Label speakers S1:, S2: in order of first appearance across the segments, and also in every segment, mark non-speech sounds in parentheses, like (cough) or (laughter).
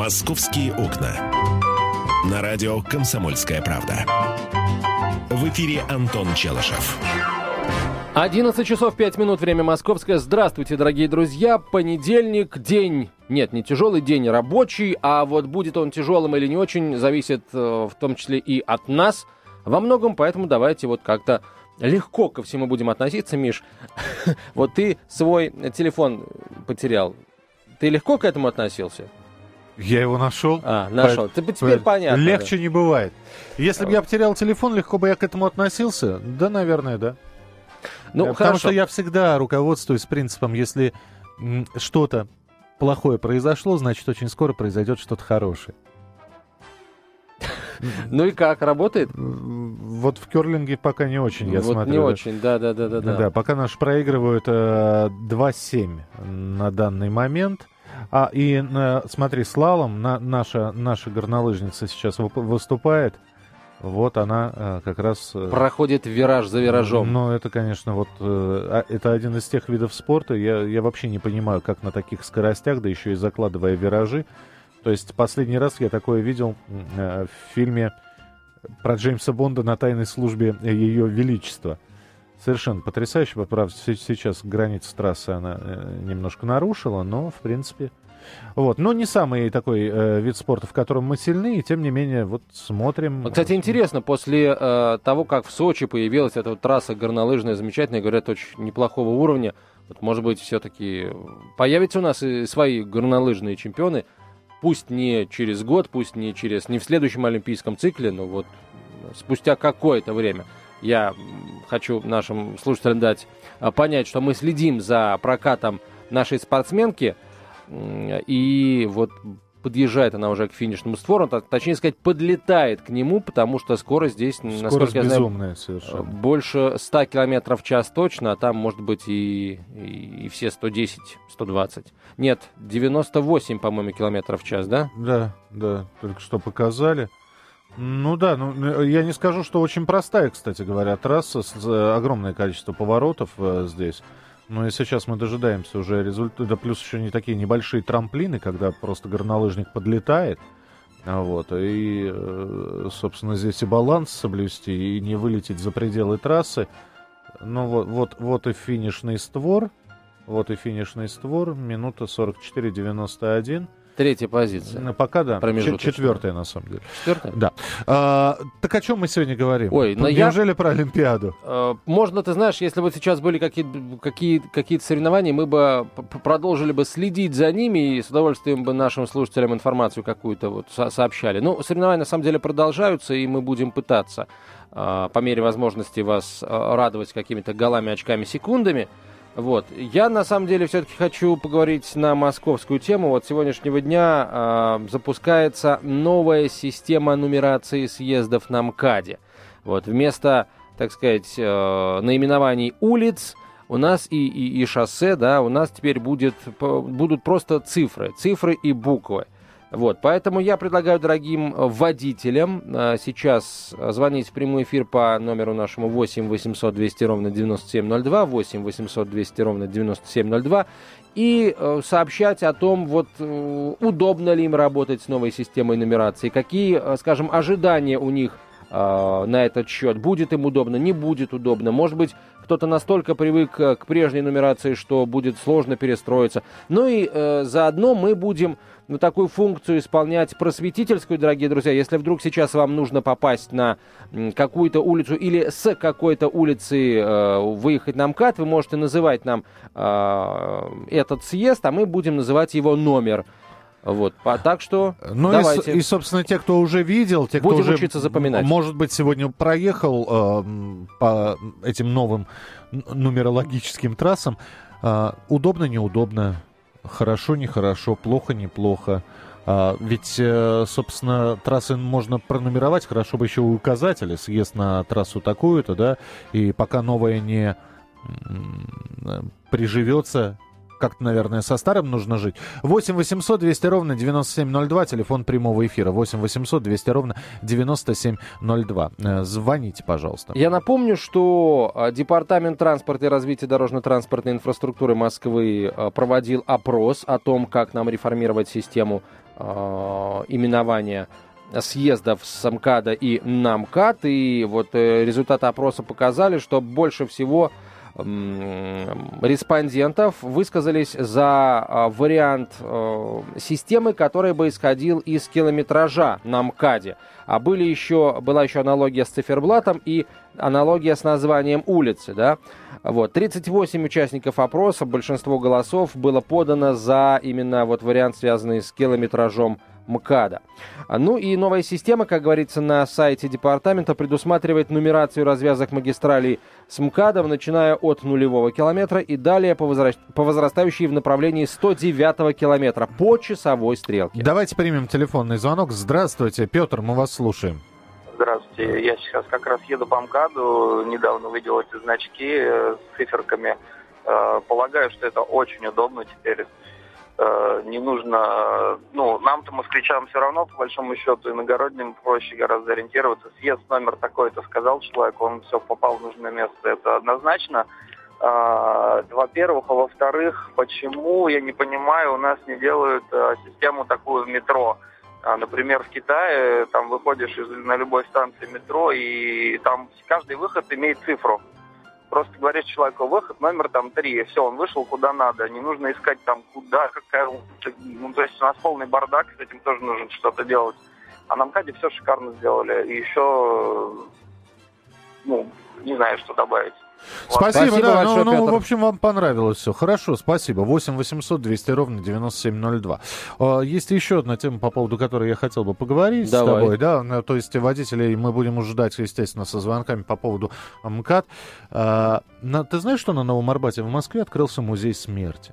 S1: «Московские окна». На радио «Комсомольская правда». В эфире Антон Челышев.
S2: 11 часов 5 минут, время московское. Здравствуйте, дорогие друзья. Понедельник, день, нет, не тяжелый день рабочий, а вот будет он тяжелым или не очень, зависит э, в том числе и от нас во многом, поэтому давайте вот как-то легко ко всему будем относиться, Миш. (laughs) вот ты свой телефон потерял. Ты легко к этому относился?
S3: Я его нашел.
S2: А, нашел. По... Теперь, теперь понятно.
S3: Легче да. не бывает. Если бы я потерял телефон, легко бы я к этому относился? Да, наверное, да. Ну, Потому хорошо. что я всегда руководствуюсь принципом, если что-то плохое произошло, значит, очень скоро произойдет что-то хорошее. (laughs)
S2: Ну и как, работает?
S3: Вот в керлинге пока не очень, я
S2: вот
S3: смотрю.
S2: не очень, да, да, да, да.
S3: Да, пока наш проигрывают э, 2-7 на данный момент. А, и э, смотри, слалом на, наша, наша горнолыжница сейчас выступает. Вот она э, как раз...
S2: Э, Проходит вираж за виражом.
S3: Ну, это, конечно, вот... Э, а, это один из тех видов спорта. Я, я вообще не понимаю, как на таких скоростях, да еще и закладывая виражи. То есть последний раз я такое видел э, в фильме про Джеймса Бонда на тайной службе Ее Величества. Совершенно потрясающе. Правда, сейчас граница трассы она э, немножко нарушила, но, в принципе... Вот. Но не самый такой э, вид спорта, в котором мы сильны, и тем не менее вот смотрим.
S2: Кстати, интересно, после э, того, как в Сочи появилась эта вот трасса горнолыжная, замечательная, говорят, очень неплохого уровня, вот, может быть, все-таки появятся у нас и свои горнолыжные чемпионы, пусть не через год, пусть не через не в следующем олимпийском цикле, но вот спустя какое-то время. Я хочу нашим слушателям дать а, понять, что мы следим за прокатом нашей спортсменки, и вот подъезжает она уже к финишному створу, точнее сказать, подлетает к нему, потому что скорость здесь,
S3: скорость насколько я знаю, совершенно.
S2: больше 100 километров в час точно, а там может быть и, и, и все 110, 120. Нет, 98, по-моему, километров в час, да?
S3: Да, да, только что показали. Ну да, ну я не скажу, что очень простая, кстати говоря, трасса, с, с, огромное количество поворотов э, здесь. Ну и сейчас мы дожидаемся уже результата. Да плюс еще не такие небольшие трамплины, когда просто горнолыжник подлетает. А вот, и, э, собственно, здесь и баланс соблюсти, и не вылететь за пределы трассы. Ну вот, вот, вот и финишный створ. Вот и финишный створ. Минута 44.91.
S2: Третья позиция. Ну,
S3: пока да. Четвертая, на самом деле.
S2: Четвертая?
S3: Да. А, так о чем мы сегодня говорим?
S2: Ой, но
S3: Неужели я... про Олимпиаду?
S2: А, можно, ты знаешь, если бы сейчас были какие-то какие, какие соревнования, мы бы продолжили бы следить за ними и с удовольствием бы нашим слушателям информацию какую-то вот со сообщали. Ну, соревнования на самом деле продолжаются, и мы будем пытаться а, по мере возможности вас а, радовать какими-то голами, очками, секундами. Вот. Я на самом деле все-таки хочу поговорить на московскую тему. Вот сегодняшнего дня э, запускается новая система нумерации съездов на МКАДе. Вот. Вместо, так сказать, э, наименований улиц у нас и, и, и шоссе, да, у нас теперь будет, будут просто цифры, цифры и буквы. Вот, поэтому я предлагаю дорогим э, водителям э, сейчас звонить в прямой эфир по номеру нашему 8 800 200 ровно 9702, 8 800 200 ровно 9702 и э, сообщать о том, вот удобно ли им работать с новой системой нумерации, какие, скажем, ожидания у них на этот счет, будет им удобно, не будет удобно, может быть, кто-то настолько привык к прежней нумерации, что будет сложно перестроиться. Ну и э, заодно мы будем ну, такую функцию исполнять просветительскую, дорогие друзья. Если вдруг сейчас вам нужно попасть на какую-то улицу или с какой-то улицы э, выехать на МКАД, вы можете называть нам э, этот съезд, а мы будем называть его номер. Вот, по, так что
S3: ну давайте. И, и, собственно, те, кто уже видел, те,
S2: Будем
S3: кто уже,
S2: учиться запоминать.
S3: может быть, сегодня проехал э, по этим новым нумерологическим трассам, э, удобно, неудобно, хорошо, нехорошо, плохо, неплохо. А, ведь, э, собственно, трассы можно пронумеровать, хорошо бы еще указатели, съезд на трассу такую-то, да, и пока новая не приживется, как-то, наверное, со старым нужно жить. 8 800 200 ровно 9702, телефон прямого эфира. 8 800 200 ровно 9702. Э, звоните, пожалуйста.
S2: Я напомню, что э, Департамент транспорта и развития дорожно-транспортной инфраструктуры Москвы э, проводил опрос о том, как нам реформировать систему именования съездов с МКАДа и НАМКАД. И вот э, результаты опроса показали, что больше всего респондентов высказались за а, вариант э, системы, который бы исходил из километража на МКАДе. А были еще, была еще аналогия с циферблатом и аналогия с названием улицы. Да? Вот. 38 участников опроса, большинство голосов было подано за именно вот вариант, связанный с километражом МКАДа. Ну и новая система, как говорится на сайте департамента, предусматривает нумерацию развязок магистралей с МКАДом, начиная от нулевого километра и далее по, возра... по возрастающей в направлении 109 километра по часовой стрелке.
S3: Давайте примем телефонный звонок. Здравствуйте, Петр, мы вас слушаем.
S4: Здравствуйте, я сейчас как раз еду по МКАДу, недавно видел эти значки э, с циферками. Э, полагаю, что это очень удобно теперь не нужно, ну, нам-то, москвичам, все равно, по большому счету, иногородним проще гораздо ориентироваться. Съезд номер такой-то сказал человек, он все попал в нужное место, это однозначно. А, во-первых, а во-вторых, почему, я не понимаю, у нас не делают а, систему такую в метро. А, например, в Китае, там выходишь из, на любой станции метро, и там каждый выход имеет цифру. Просто говоришь человеку выход, номер там три, и все, он вышел куда надо. Не нужно искать там куда, какая Ну, то есть у нас полный бардак, с этим тоже нужно что-то делать. А на МКАДе все шикарно сделали. И еще, ну, не знаю, что добавить.
S3: Спасибо, спасибо да. Большое, ну, ну, в общем, вам понравилось все. Хорошо, спасибо. 8 800 200 ровно 9702. А, есть еще одна тема, по поводу которой я хотел бы поговорить Давай. с тобой. Да? Ну, то есть водителей мы будем ждать, естественно, со звонками по поводу МКАД. А, ты знаешь, что на Новом Арбате в Москве открылся музей смерти?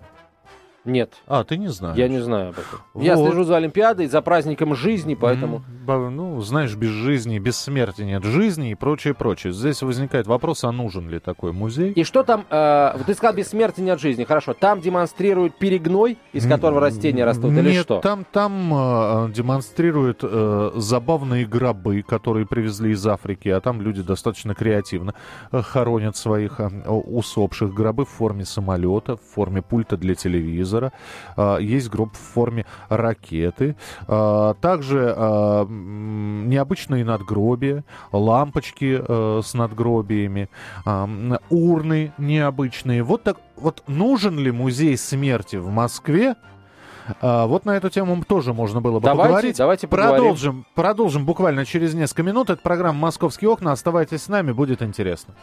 S2: Нет.
S3: А, ты не знаешь?
S2: Я не знаю об этом. Вот. Я слежу за Олимпиадой, за праздником жизни, поэтому...
S3: Ну, знаешь, без жизни, без смерти нет жизни и прочее, прочее. Здесь возникает вопрос, а нужен ли такой музей?
S2: И что там... Э, ты сказал, без смерти нет жизни. Хорошо. Там демонстрируют перегной, из которого растения растут,
S3: нет,
S2: или что?
S3: там, там э, демонстрируют э, забавные гробы, которые привезли из Африки, а там люди достаточно креативно э, хоронят своих э, усопших. Гробы в форме самолета, в форме пульта для телевизора телевизора, а, есть гроб в форме ракеты, а, также а, необычные надгробия, лампочки э, с надгробиями, урны необычные. Вот так вот нужен ли музей смерти в Москве? вот на эту тему тоже можно было бы
S2: давайте,
S3: поговорить.
S2: Давайте
S3: продолжим, продолжим буквально через несколько минут. Это программа «Московские окна». Оставайтесь с нами, будет интересно.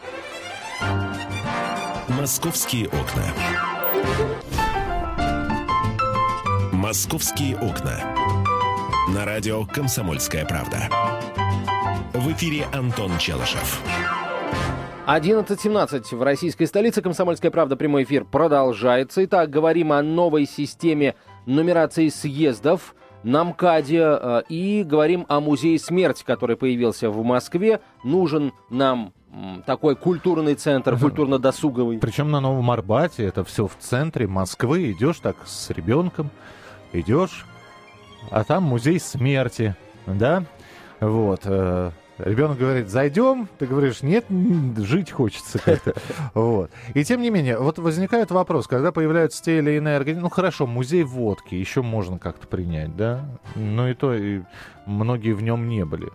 S1: «Московские окна». «Московские окна». На радио «Комсомольская правда». В эфире Антон Челышев.
S2: 11.17 в российской столице. «Комсомольская правда». Прямой эфир продолжается. Итак, говорим о новой системе нумерации съездов на МКАДе э, и говорим о музее смерти, который появился в Москве. Нужен нам такой культурный центр, культурно-досуговый.
S3: Причем на Новом Арбате, это все в центре Москвы. Идешь так с ребенком, идешь, а там музей смерти, да, вот. Э, ребенок говорит, зайдем, ты говоришь, нет, жить хочется как-то. (laughs) Вот. И тем не менее, вот возникает вопрос, когда появляются те или иные организации, ну хорошо, музей водки еще можно как-то принять, да, но и то и многие в нем не были.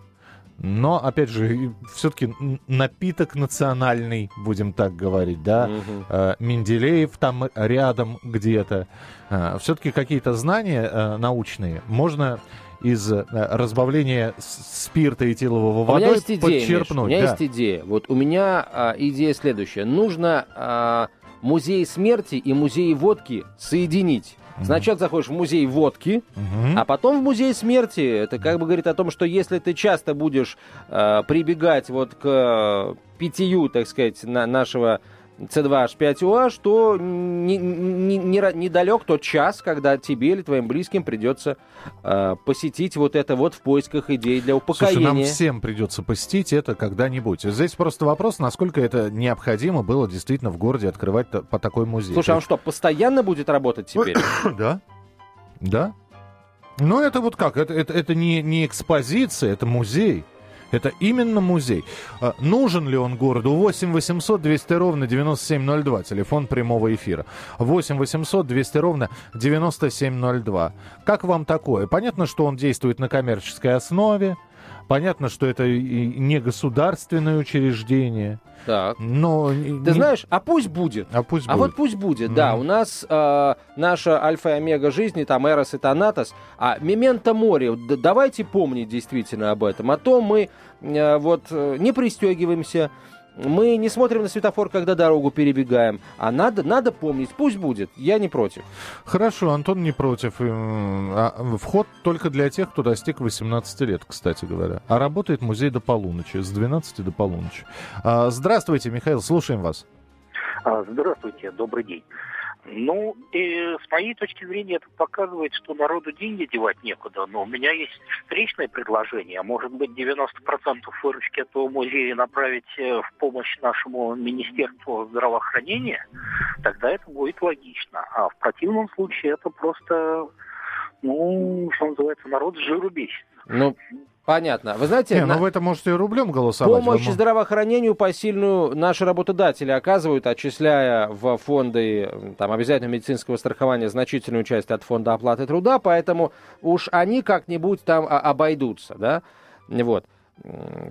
S3: Но, опять же, все-таки напиток национальный, будем так говорить, да. Угу. Менделеев там рядом где-то. Э, все-таки какие-то знания э, научные можно из разбавления спирта этилового водой у меня есть идея, подчерпнуть. Миш,
S2: у меня да. есть идея. Вот у меня а, идея следующая. Нужно а, музей смерти и музей водки соединить. Сначала заходишь в музей водки, угу. а потом в музей смерти. Это как бы говорит о том, что если ты часто будешь э, прибегать вот к питью, так сказать, на нашего C2H5OH, то не, не, не, недалек тот час, когда тебе или твоим близким придется э, посетить вот это вот в поисках идей для упокоения.
S3: Слушай, нам всем придется посетить это когда-нибудь. Здесь просто вопрос, насколько это необходимо было действительно в городе открывать по такой музей.
S2: Слушай, а он что, постоянно будет работать теперь? (coughs)
S3: Да. Да. Ну, это вот как? Это, это, это не, не экспозиция, это музей. Это именно музей. А, нужен ли он городу? 8 800 200 ровно 9702. Телефон прямого эфира. 8 800 200 ровно 9702. Как вам такое? Понятно, что он действует на коммерческой основе. Понятно, что это не государственное учреждение.
S2: Так.
S3: Но
S2: Ты знаешь, а пусть будет.
S3: А пусть
S2: А
S3: будет.
S2: вот пусть будет, да.
S3: Мгм.
S2: У нас э, наша альфа и омега жизни, там Эрос и Танатос, а Мементо море, давайте помнить действительно об этом. А то мы э, вот э, не пристегиваемся, мы не смотрим на светофор, когда дорогу перебегаем. А надо, надо помнить, пусть будет, я не против.
S3: Хорошо, Антон не против. А, Вход только для тех, кто достиг 18 лет, кстати говоря. А работает музей до полуночи, с 12 до полуночи. А, Здравствуйте, Михаил, слушаем вас.
S5: А, Здравствуйте, добрый день. Ну, и с моей точки зрения, это показывает, что народу деньги девать некуда. Но у меня есть встречное предложение. А Может быть, 90% выручки этого музея направить э, в помощь нашему Министерству здравоохранения? Тогда это будет логично. А в противном случае это просто, ну, что называется, народ с жиру бесит.
S2: Ну, понятно. Вы знаете,
S3: Не,
S2: на-
S3: ну вы это можете и рублем голосовать.
S2: Помощь
S3: Вам-
S2: здравоохранению посильную наши работодатели оказывают, отчисляя в фонды там, обязательного медицинского страхования значительную часть от фонда оплаты труда, поэтому уж они как-нибудь там а, обойдутся, да? Вот.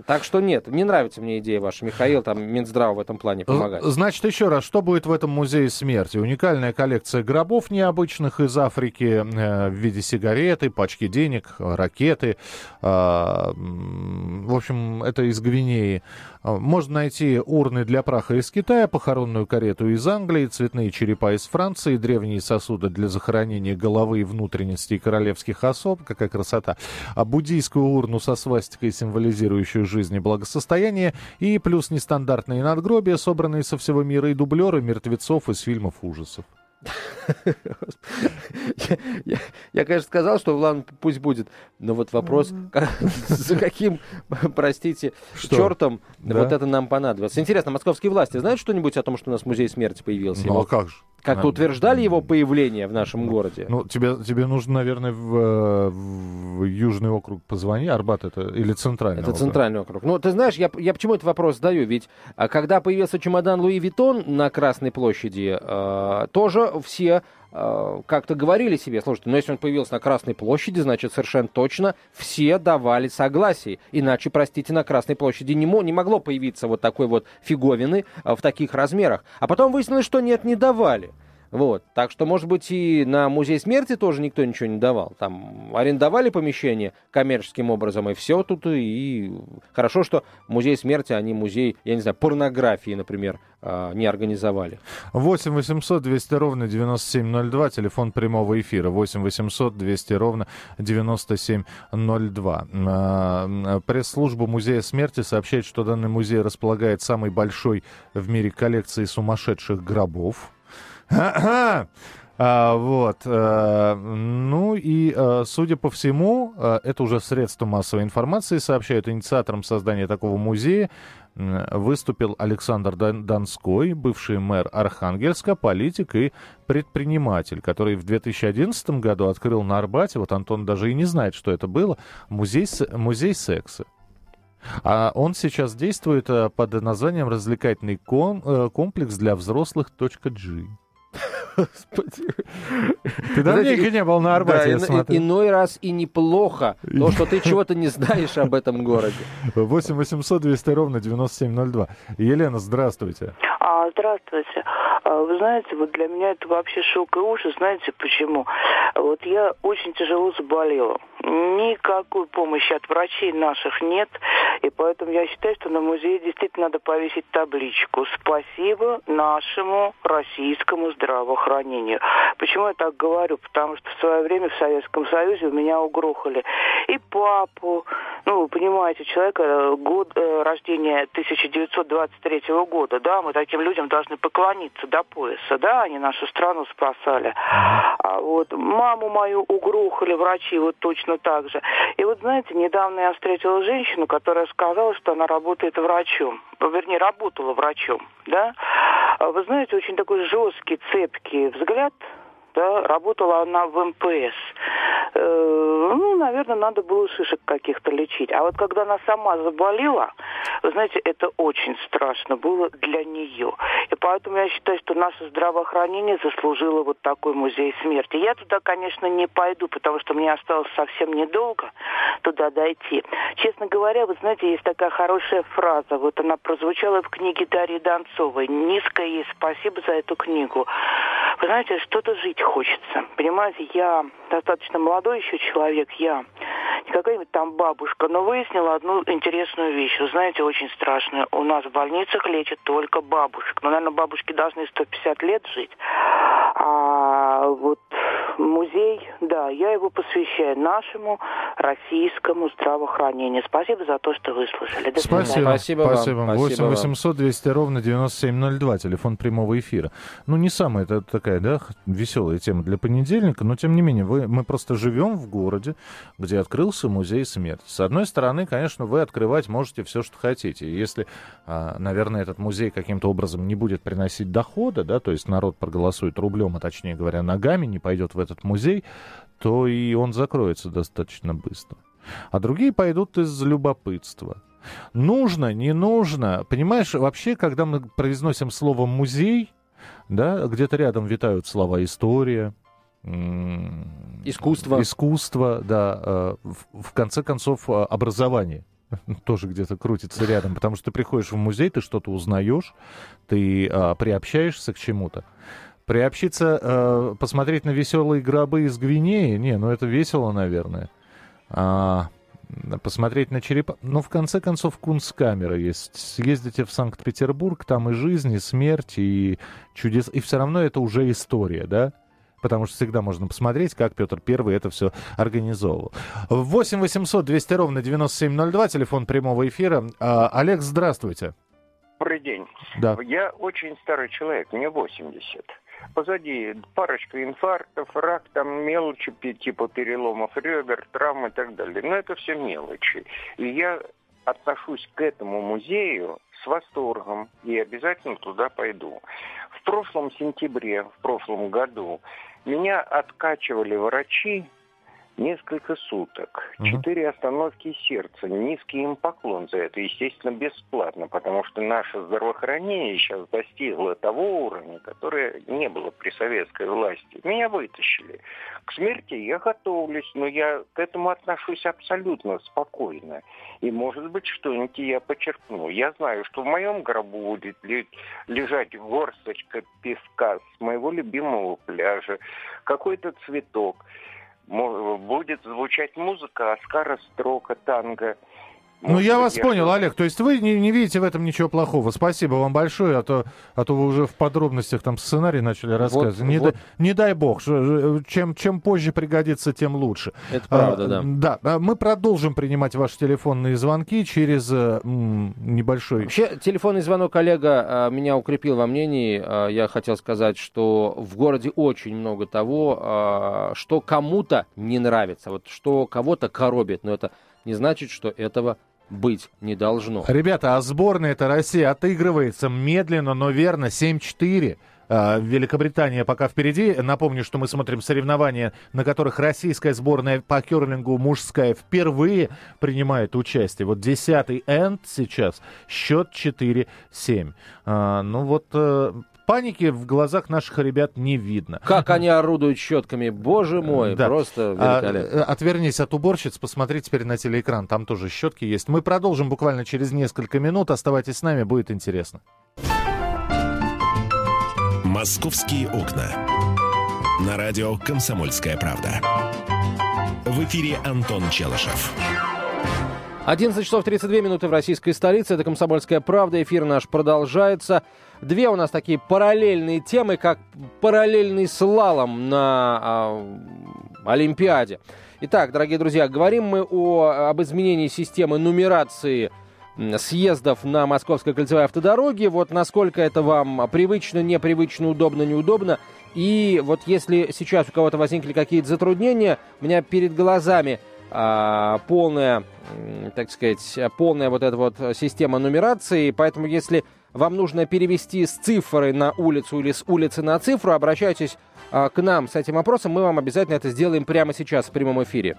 S2: Так что нет, не нравится мне идея ваша, Михаил, там Минздрав в этом плане помогает.
S3: Значит, еще раз, что будет в этом музее смерти? Уникальная коллекция гробов необычных из Африки э, в виде сигареты, пачки денег, ракеты. М, в общем, это из Гвинеи. А, Можно найти урны для праха из Китая, похоронную карету из Англии, цветные черепа из Франции, древние сосуды для захоронения головы и внутренностей королевских особ. Какая красота. А буддийскую урну со свастикой, символизирующую жизнь и благосостояние. И плюс нестандартные надгробия, собранные со всего мира, и дублеры мертвецов из фильмов ужасов.
S2: Я, я- я, конечно, сказал, что ладно, пусть будет, но вот вопрос, как- за каким, простите,
S3: Что?
S2: чертом
S3: Да.
S2: вот это нам понадобилось. Интересно, московские власти знают что-нибудь о том, что у нас музей смерти появился?
S3: Ну
S2: Его
S3: а как же?
S2: Как-то утверждали его появление в нашем городе?
S3: Ну, тебе, тебе нужно, наверное, в, в Южный округ позвони. Арбат это или центральный
S2: это
S3: округ?
S2: центральный округ. Ну, ты знаешь, я, я почему этот вопрос задаю? Ведь а, когда появился чемодан Луи Виттон на Красной площади, э, тоже все как-то говорили себе, слушайте, ну если он появился на Красной площади, значит совершенно точно все давали согласие. Иначе, простите, на Красной площади не, не могло появиться вот такой вот фиговины э, в таких размерах. А потом выяснилось, что нет, не давали. Вот. Так что, может быть, и на музей смерти тоже никто ничего не давал. Там арендовали помещение коммерческим образом, и все тут. И хорошо, что музей смерти, они музей, я не знаю, порнографии, например, а, не организовали.
S3: 8 800 200 ровно 9702, телефон прямого эфира. 8 800 200 ровно 9702. А, Пресс-служба Музея смерти сообщает, что данный музей располагает самой большой в мире коллекцией сумасшедших гробов. (coughs) А, вот. э, ну и, э, судя по всему, э, это уже средства массовой информации сообщают инициатором создания такого музея выступил Александр Донской, бывший мэр Архангельска, политик и предприниматель, который в 2011 году открыл на Арбате, вот Антон даже и не знает, что это было, музей, музей секса. А он сейчас действует под названием «Развлекательный ком- комплекс для взрослых .g». Ты давненько не был на Арбате,
S2: Да,
S3: я
S2: ино-
S3: смотрю.
S2: иной раз и неплохо, то, что ты (laughs) чего-то не знаешь об этом городе.
S3: 8 800 200 ровно 9702. Елена, здравствуйте.
S6: А, здравствуйте. А, Вы знаете, вот для меня это вообще шок и ужас. Знаете почему? Вот я очень тяжело заболела. Никакой помощи от врачей наших нет. И поэтому я считаю, что на музее действительно надо повесить табличку «Спасибо нашему российскому здравоохранению». Почему я так говорю? Потому что в свое время в Советском Союзе у меня угрохали и папу, ну, вы понимаете, человека э, год э, рождения 1923 года, да, мы таким людям должны поклониться до пояса, да, они нашу страну спасали. А вот маму мою угрохали врачи вот точно так же. И вот, знаете, недавно я встретила женщину, которая сказала, что она работает врачом, вернее, работала врачом, да. А Вы знаете, очень такой жесткий, цепкий взгляд, да, работала она в МПС. Э, ну, наверное, надо было шишек каких-то лечить. А вот когда она сама заболела, вы знаете, это очень страшно было для нее. И поэтому я считаю, что наше здравоохранение заслужило вот такой музей смерти. Я туда, конечно, не пойду, потому что мне осталось совсем недолго туда дойти. Честно говоря, вы знаете, есть такая хорошая фраза, вот она прозвучала в книге Дарьи Донцовой. Низкое ей спасибо за эту книгу. Вы знаете, что-то жить хочется. Понимаете, я достаточно молодой еще человек, я не какая-нибудь там бабушка, но выяснила одну интересную вещь. Вы знаете, очень страшную. У нас в больницах лечат только бабушек. Но, наверное, бабушки должны 150 лет жить. А вот музей, да, я его посвящаю нашему российскому здравоохранению. Спасибо за то, что выслушали.
S3: До Спасибо. Спасибо, Спасибо вам. 8 800 200 ровно 9702, телефон прямого эфира. Ну, не самая это такая, да, веселая тема для понедельника, но, тем не менее, вы, мы просто живем в городе, где открылся музей смерти. С одной стороны, конечно, вы открывать можете все, что хотите. И если, а, наверное, этот музей каким-то образом не будет приносить дохода, да, то есть народ проголосует рублем, а точнее говоря, ногами, не пойдет в этот музей, то и он закроется достаточно быстро. А другие пойдут из любопытства. Нужно, не нужно. Понимаешь, вообще, когда мы произносим слово «музей», да, где-то рядом витают слова «история»,
S2: Искусство.
S3: Искусство, да. Э, в, конце концов, э, образование (laughs) тоже где-то крутится рядом, потому что ты приходишь в музей, ты что-то узнаешь, ты а, приобщаешься к чему-то. Приобщиться, э, посмотреть на веселые гробы из Гвинеи, не, ну это весело, наверное. А, посмотреть на черепа. Ну, в конце концов, кунсткамера есть. Съездите в Санкт-Петербург, там и жизнь, и смерть, и чудес. И все равно это уже история, да? Потому что всегда можно посмотреть, как Петр Первый это все организовывал. 8 800 200 ровно 9702, телефон прямого эфира. А, Олег, здравствуйте.
S7: Добрый день.
S3: Да.
S7: Я очень старый человек, мне 80 позади парочка инфарктов, рак, там мелочи типа переломов ребер, травм и так далее. Но это все мелочи. И я отношусь к этому музею с восторгом и обязательно туда пойду. В прошлом сентябре, в прошлом году, меня откачивали врачи несколько суток, четыре угу. остановки сердца, низкий им поклон за это, естественно, бесплатно, потому что наше здравоохранение сейчас достигло того уровня, которое не было при советской власти. Меня вытащили. К смерти я готовлюсь, но я к этому отношусь абсолютно спокойно. И, может быть, что-нибудь я почерпну. Я знаю, что в моем гробу будет лежать горсточка песка с моего любимого пляжа, какой-то цветок будет звучать музыка Оскара Строка, танго –
S3: ну, я вас я понял, Олег. То есть вы не, не видите в этом ничего плохого. Спасибо вам большое, а то, а то вы уже в подробностях там сценарий начали рассказывать. Вот, не, вот. Да, не дай бог, чем, чем позже пригодится, тем лучше.
S2: Это правда, а, да.
S3: Да, а мы продолжим принимать ваши телефонные звонки через м, небольшой...
S2: Вообще, телефонный звонок Олега а, меня укрепил во мнении. А, я хотел сказать, что в городе очень много того, а, что кому-то не нравится, вот что кого-то коробит, но это не значит, что этого быть не должно.
S3: Ребята, а сборная это Россия отыгрывается медленно, но верно, 7-4. А, Великобритания пока впереди. Напомню, что мы смотрим соревнования, на которых российская сборная по керлингу мужская впервые принимает участие. Вот десятый энд сейчас, счет 4-7. А, ну вот э, паники в глазах наших ребят не видно.
S2: Как они орудуют щетками, боже мой, да. просто а, великолепно.
S3: А, отвернись от уборщиц, посмотри теперь на телеэкран, там тоже щетки есть. Мы продолжим буквально через несколько минут, оставайтесь с нами, будет интересно.
S1: «Московские окна». На радио «Комсомольская правда». В эфире Антон Челышев.
S2: 11 часов 32 минуты в российской столице. Это «Комсомольская правда». Эфир наш продолжается. Две у нас такие параллельные темы, как параллельный слалом на э, Олимпиаде. Итак, дорогие друзья, говорим мы о, об изменении системы нумерации съездов на Московской кольцевой автодороге. Вот насколько это вам привычно, непривычно, удобно, неудобно. И вот если сейчас у кого-то возникли какие-то затруднения, у меня перед глазами а, полная, так сказать, полная вот эта вот система нумерации. Поэтому если вам нужно перевести с цифры на улицу или с улицы на цифру, обращайтесь а, к нам с этим вопросом, мы вам обязательно это сделаем прямо сейчас в прямом эфире.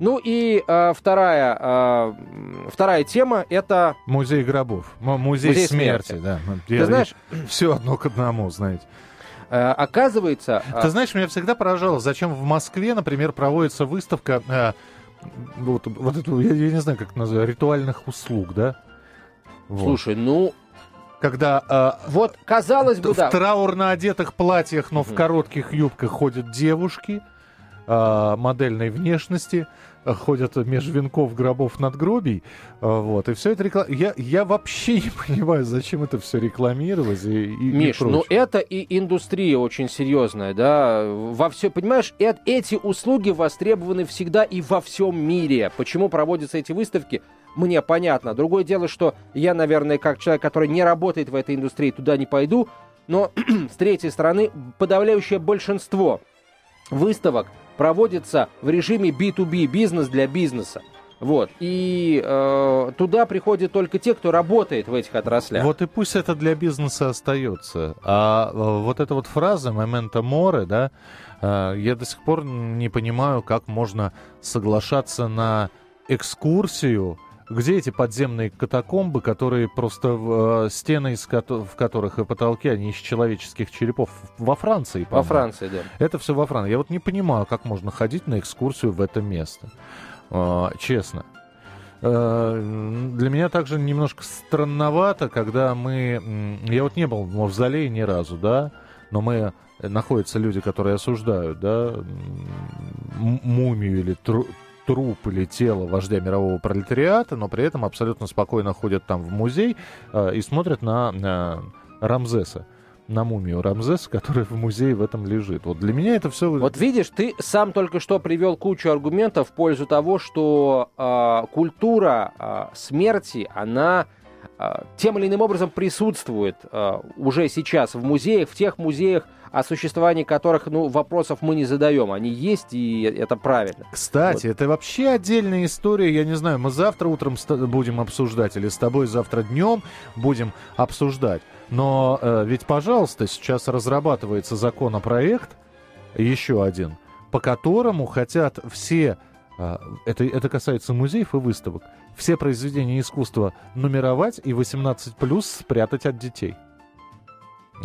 S2: Ну и э, вторая, э, вторая тема это...
S3: Музей гробов. Музей, Музей смерти, смерти, да.
S2: Ты я, знаешь...
S3: Все одно к одному, знаете.
S2: Э, оказывается...
S3: Ты знаешь, меня всегда поражало, зачем в Москве, например, проводится выставка... Э, вот, вот эту, я, я не знаю, как это называю, ритуальных услуг, да?
S2: Вот. Слушай, ну,
S3: когда э,
S2: вот казалось бы,
S3: в да. траурно одетых платьях, но в коротких юбках ходят девушки э, модельной внешности, э, ходят меж венков, гробов, надгробий, э, вот, и все это реклама. Я, я вообще не (laughs) понимаю, зачем это все рекламировать и, и
S2: Миш,
S3: и
S2: ну это и индустрия очень серьезная, да, во все, понимаешь, э, эти услуги востребованы всегда и во всем мире. Почему проводятся эти выставки? мне понятно. Другое дело, что я, наверное, как человек, который не работает в этой индустрии, туда не пойду. Но, (clears throat) с третьей стороны, подавляющее большинство выставок проводится в режиме B2B, бизнес для бизнеса. Вот. И э, туда приходят только те, кто работает в этих отраслях.
S3: Вот и пусть это для бизнеса остается. А э, вот эта вот фраза «memento more», да, э, я до сих пор не понимаю, как можно соглашаться на экскурсию где эти подземные катакомбы, которые просто э, стены, из ко- в которых и потолки, они из человеческих черепов во Франции,
S2: Во Франции, да.
S3: Это все во Франции. Я вот не понимаю, как можно ходить на экскурсию в это место. Э, честно. Э, для меня также немножко странновато, когда мы... Я вот не был в мавзолее ни разу, да, но мы находятся люди, которые осуждают, да, мумию или тру, труп или тело вождя мирового пролетариата, но при этом абсолютно спокойно ходят там в музей э, и смотрят на, на Рамзеса на мумию Рамзеса, которая в музее в этом лежит. Вот для меня это все...
S2: Вот видишь, ты сам только что привел кучу аргументов в пользу того, что э, культура э, смерти, она э, тем или иным образом присутствует э, уже сейчас в музеях, в тех музеях, о существовании которых, ну, вопросов мы не задаем. Они есть, и это правильно.
S3: Кстати, вот. это вообще отдельная история. Я не знаю, мы завтра утром будем обсуждать, или с тобой завтра днем будем обсуждать. Но э, ведь, пожалуйста, сейчас разрабатывается законопроект, еще один, по которому хотят все, э, это, это касается музеев и выставок, все произведения искусства нумеровать и 18 плюс спрятать от детей.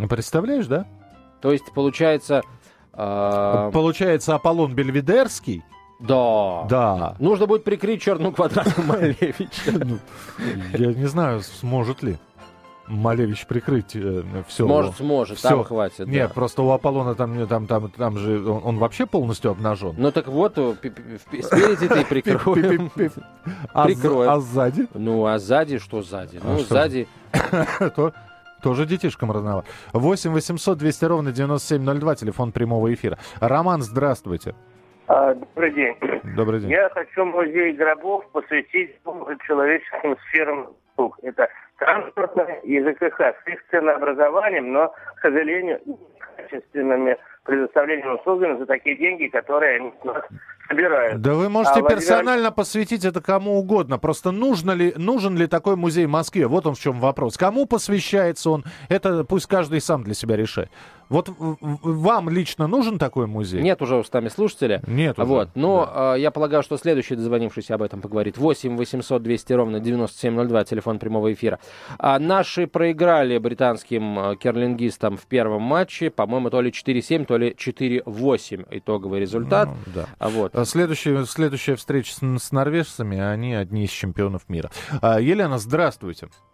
S3: Представляешь, да?
S2: То есть, получается... Э...
S3: Получается, Аполлон Бельведерский
S2: да.
S3: Да.
S2: Нужно будет прикрыть черную квадрату (laughs) Малевича. Ну,
S3: я не знаю, сможет ли. Малевич прикрыть э, все.
S2: Может, сможет, все. там хватит.
S3: Нет, да. просто у Аполлона там, там, там, там же он, он вообще полностью обнажен.
S2: Ну так вот, спереди ты (laughs) прикроем.
S3: А, а сзади?
S2: Ну, а сзади что сзади? А ну, сзади... (laughs)
S3: Тоже детишкам рановато. 8 800 200 ровно 9702, телефон прямого эфира. Роман, здравствуйте.
S8: А, добрый день.
S3: Добрый день.
S8: Я хочу музей гробов посвятить человеческим сферам Это транспортное и ЖКХ с их ценообразованием, но, к сожалению, качественными предоставлением услугами за такие деньги, которые они собирают.
S3: Да вы можете а персонально Владимир... посвятить это кому угодно. Просто нужно ли, нужен ли такой музей в Москве? Вот он в чем вопрос. Кому посвящается он? Это пусть каждый сам для себя решает. Вот вам лично нужен такой музей?
S2: Нет уже устами слушателя.
S3: Нет уже.
S2: Вот. Но да. э, я полагаю, что следующий дозвонившийся об этом поговорит. 8 800 200 ровно 9702, телефон прямого эфира. А наши проиграли британским э, керлингистам в первом матче. По-моему, то ли 4-7, то ли 4-8 итоговый результат. Ну,
S3: да. А вот. А следующая, следующая встреча с, с норвежцами, они одни из чемпионов мира. А, Елена, здравствуйте.
S9: Э,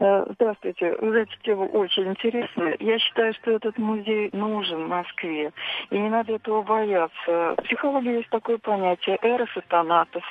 S9: здравствуйте. Вы знаете, тема очень интересная. Я считаю, что этот музей нужен Москве. И не надо этого бояться. В психологии есть такое понятие эрос и тонатос.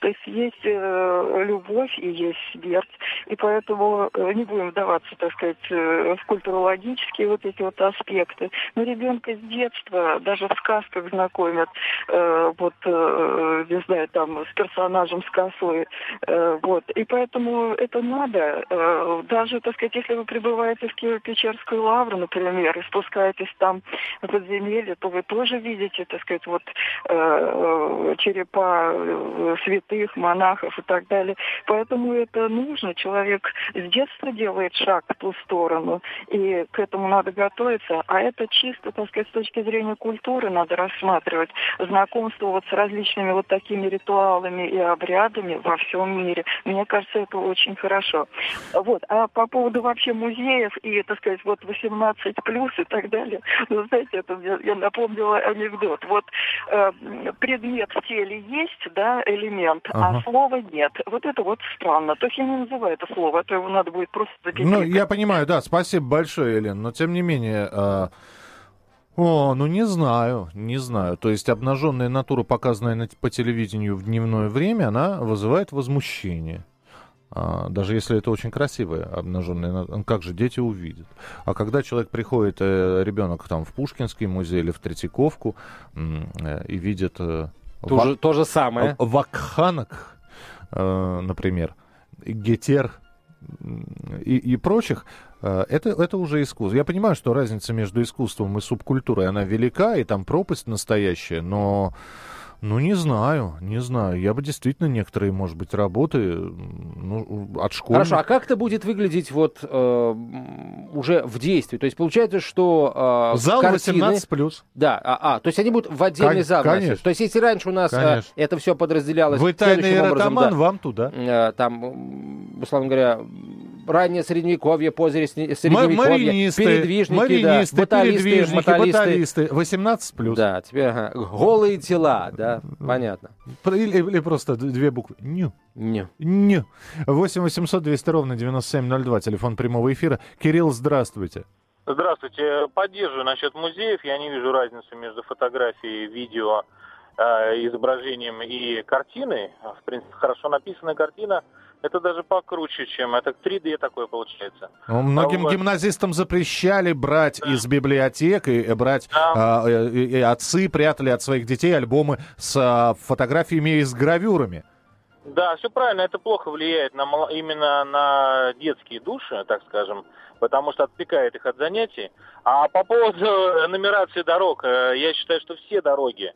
S9: То есть есть э, любовь и есть смерть. И поэтому э, не будем вдаваться, так сказать, э, в культурологические вот эти вот аспекты. Но ребенка с детства даже в сказках знакомят, э, вот, э, не знаю, там, с персонажем с косой. Э, вот. И поэтому это надо. Э, э, даже, так сказать, если вы прибываете в Киево-Печерскую лавру, например, и спускаетесь там в подземелье, то вы тоже видите, так сказать, вот э, черепа э, святых, монахов и так далее. Поэтому это нужно. Человек с детства делает шаг в ту сторону, и к этому надо готовиться. А это чисто, так сказать, с точки зрения культуры надо рассматривать. Знакомство вот с различными вот такими ритуалами и обрядами во всем мире. Мне кажется, это очень хорошо. Вот. А по поводу вообще музеев и, так сказать, вот 18 плюс и так далее, ну, знаете, это я, я напомнила анекдот. Вот э, предмет в теле есть, да, элемент, а ага. а слова нет. Вот это вот странно. То есть я не называю это слово, а то его надо будет просто записать.
S3: Ну, я понимаю, да, спасибо большое, Елена, но тем не менее... Э... О, ну не знаю, не знаю. То есть обнаженная натура, показанная по телевидению в дневное время, она вызывает возмущение. А, даже если это очень красивая обнаженная, ну, как же дети увидят. А когда человек приходит, э, ребенок там в Пушкинский музей или в Третьяковку э, и видит... Э,
S2: то, ва- же, то же самое.
S3: Вакханок, например, Гетер и, и прочих, это, это уже искусство. Я понимаю, что разница между искусством и субкультурой, она велика, и там пропасть настоящая, но ну, не знаю, не знаю. Я бы действительно некоторые, может быть, работы ну, от школы.
S2: Хорошо, а как это будет выглядеть вот э, уже в действии? То есть получается, что
S3: э, Зал картины... 18 плюс.
S2: Да, а, а, то есть они будут в отдельный Кон- зал. Конечно. То есть если раньше у нас э, это все подразделялось...
S3: Вы тайный эротоман, да, вам туда.
S2: Э, там, условно говоря, раннее средневековье, позднее средневековье,
S3: маринисты,
S2: передвижники,
S3: маринисты,
S2: да, баталисты,
S3: передвижники,
S2: баталисты.
S3: баталисты, 18 плюс.
S2: Да, теперь ага, голые тела, да, понятно.
S3: Или, или просто две буквы. Ню.
S2: Ню.
S3: Ню. 8 800 200 ровно 9702, телефон прямого эфира. Кирилл, здравствуйте.
S10: Здравствуйте. Поддерживаю насчет музеев. Я не вижу разницы между фотографией, видео, э, изображением и картиной. В принципе, хорошо написанная картина – это даже покруче, чем это 3D такое получается.
S3: Ну, многим вот. гимназистам запрещали брать да. из библиотек и брать да. а, и, и отцы прятали от своих детей альбомы с а, фотографиями и с гравюрами.
S10: Да, все правильно, это плохо влияет на, именно на детские души, так скажем, потому что отвлекает их от занятий. А по поводу (laughs) нумерации дорог, э, я считаю, что все дороги,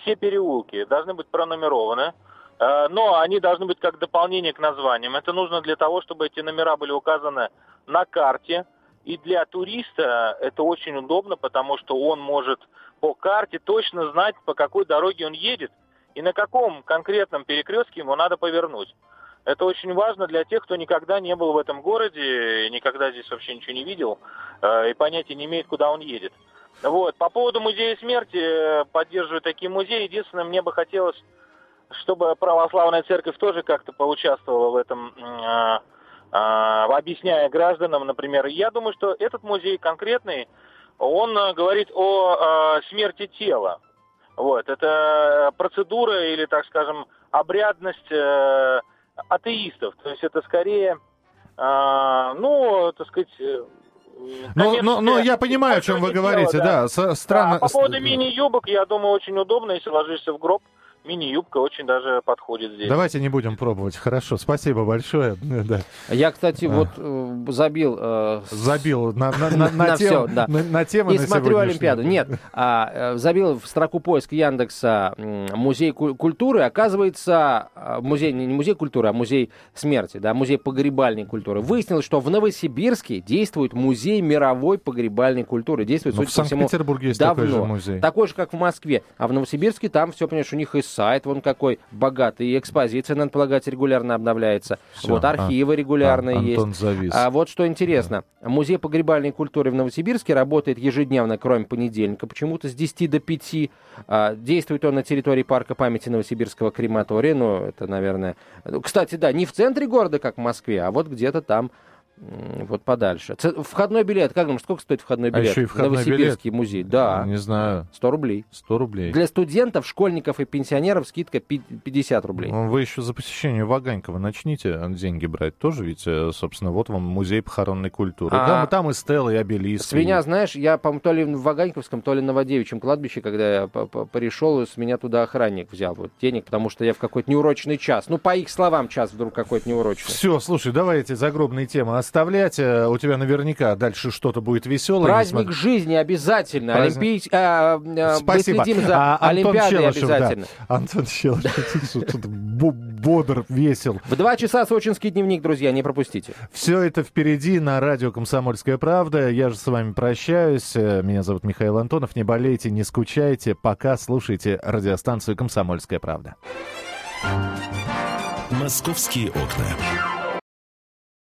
S10: все переулки должны быть пронумерованы. Э, но они должны быть как дополнение к названиям. Это нужно для того, чтобы эти номера были указаны на карте. И для туриста это очень удобно, потому что он может по карте точно знать, по какой дороге он едет и на каком конкретном перекрестке ему надо повернуть. Это очень важно для тех, кто никогда не был в этом городе, никогда здесь вообще ничего не видел э, и понятия не имеет, куда он едет. Вот. По поводу музея смерти, э, поддерживаю такие музеи. Единственное, мне бы хотелось чтобы православная церковь тоже как-то поучаствовала в этом, э, э, объясняя гражданам, например. Я думаю, что этот музей конкретный, он э, говорит о э, смерти тела. Вот, это процедура или, так скажем, обрядность э, атеистов. То есть это скорее, э, ну, так сказать,
S3: ну, ну, ну, я понимаю, о чем вы говорите, да. да. Странно. Да,
S10: по поводу мини-юбок, я думаю, очень удобно, если ложишься в гроб, мини-юбка очень даже подходит здесь.
S3: Давайте не будем пробовать. Хорошо, спасибо большое. (laughs) Да.
S2: Я, кстати, вот э, забил... Э,
S3: забил на, на, на, (laughs) на, тему, все, да. на, на тему
S2: И на смотрю Олимпиаду. Нет, а, э, забил в строку поиск Яндекса музей культуры. Оказывается, а, музей, не музей культуры, а музей смерти, да, музей погребальной культуры. Выяснилось, что в Новосибирске действует музей мировой погребальной культуры. Действует,
S3: Но ну, судя в Санкт-Петербурге есть
S2: давно.
S3: такой же музей.
S2: Такой же, как в Москве. А в Новосибирске там все, понимаешь, у них и сайт вон какой богатый, и экспозиция, надо полагать, регулярно обновляется. Все, вот архивы а, регулярные а, есть.
S3: Завис.
S2: А вот что интересно. Да. Музей погребальной культуры в Новосибирске работает ежедневно, кроме понедельника, почему-то с 10 до 5. А, действует он на территории парка памяти Новосибирского крематория. Ну, это, наверное... Кстати, да, не в центре города, как в Москве, а вот где-то там вот подальше. Входной билет, как думаешь, сколько стоит входной билет?
S3: А еще и входной
S2: Новосибирский
S3: билет?
S2: музей, да.
S3: Не знаю.
S2: 100 рублей.
S3: 100 рублей.
S2: Для студентов, школьников и пенсионеров скидка 50 рублей.
S3: Ну, вы еще за посещение Ваганькова начните деньги брать. Тоже ведь, э, собственно, вот вам музей похоронной культуры. А... Там, там и Стелла, и обелиск.
S2: С меня, знаешь, я, по-моему, то ли в Ваганьковском, то ли на Новодевичьем кладбище, когда я пришел, с меня туда охранник взял вот денег, потому что я в какой-то неурочный час. Ну, по их словам, час вдруг какой-то неурочный.
S3: Все, слушай, давай эти загробные темы представлять. Э, у тебя наверняка дальше что-то будет веселое.
S2: Праздник
S3: несмотря-
S2: жизни обязательно.
S3: Праздник-
S2: Олимпий... а, а,
S3: Спасибо.
S2: Мы следим за
S3: А, Антон
S2: Олимпиадой
S3: Челышев, да.
S2: обязательно.
S3: Антон Челышев (laughs) тут бо- бодр, весел.
S2: В два часа сочинский дневник, друзья, не пропустите.
S3: Все это впереди на радио «Комсомольская правда». Я же с вами прощаюсь. Э, Меня зовут Михаил Антонов. Не болейте, не скучайте. Пока слушайте радиостанцию «Комсомольская правда».
S1: «Московские окна».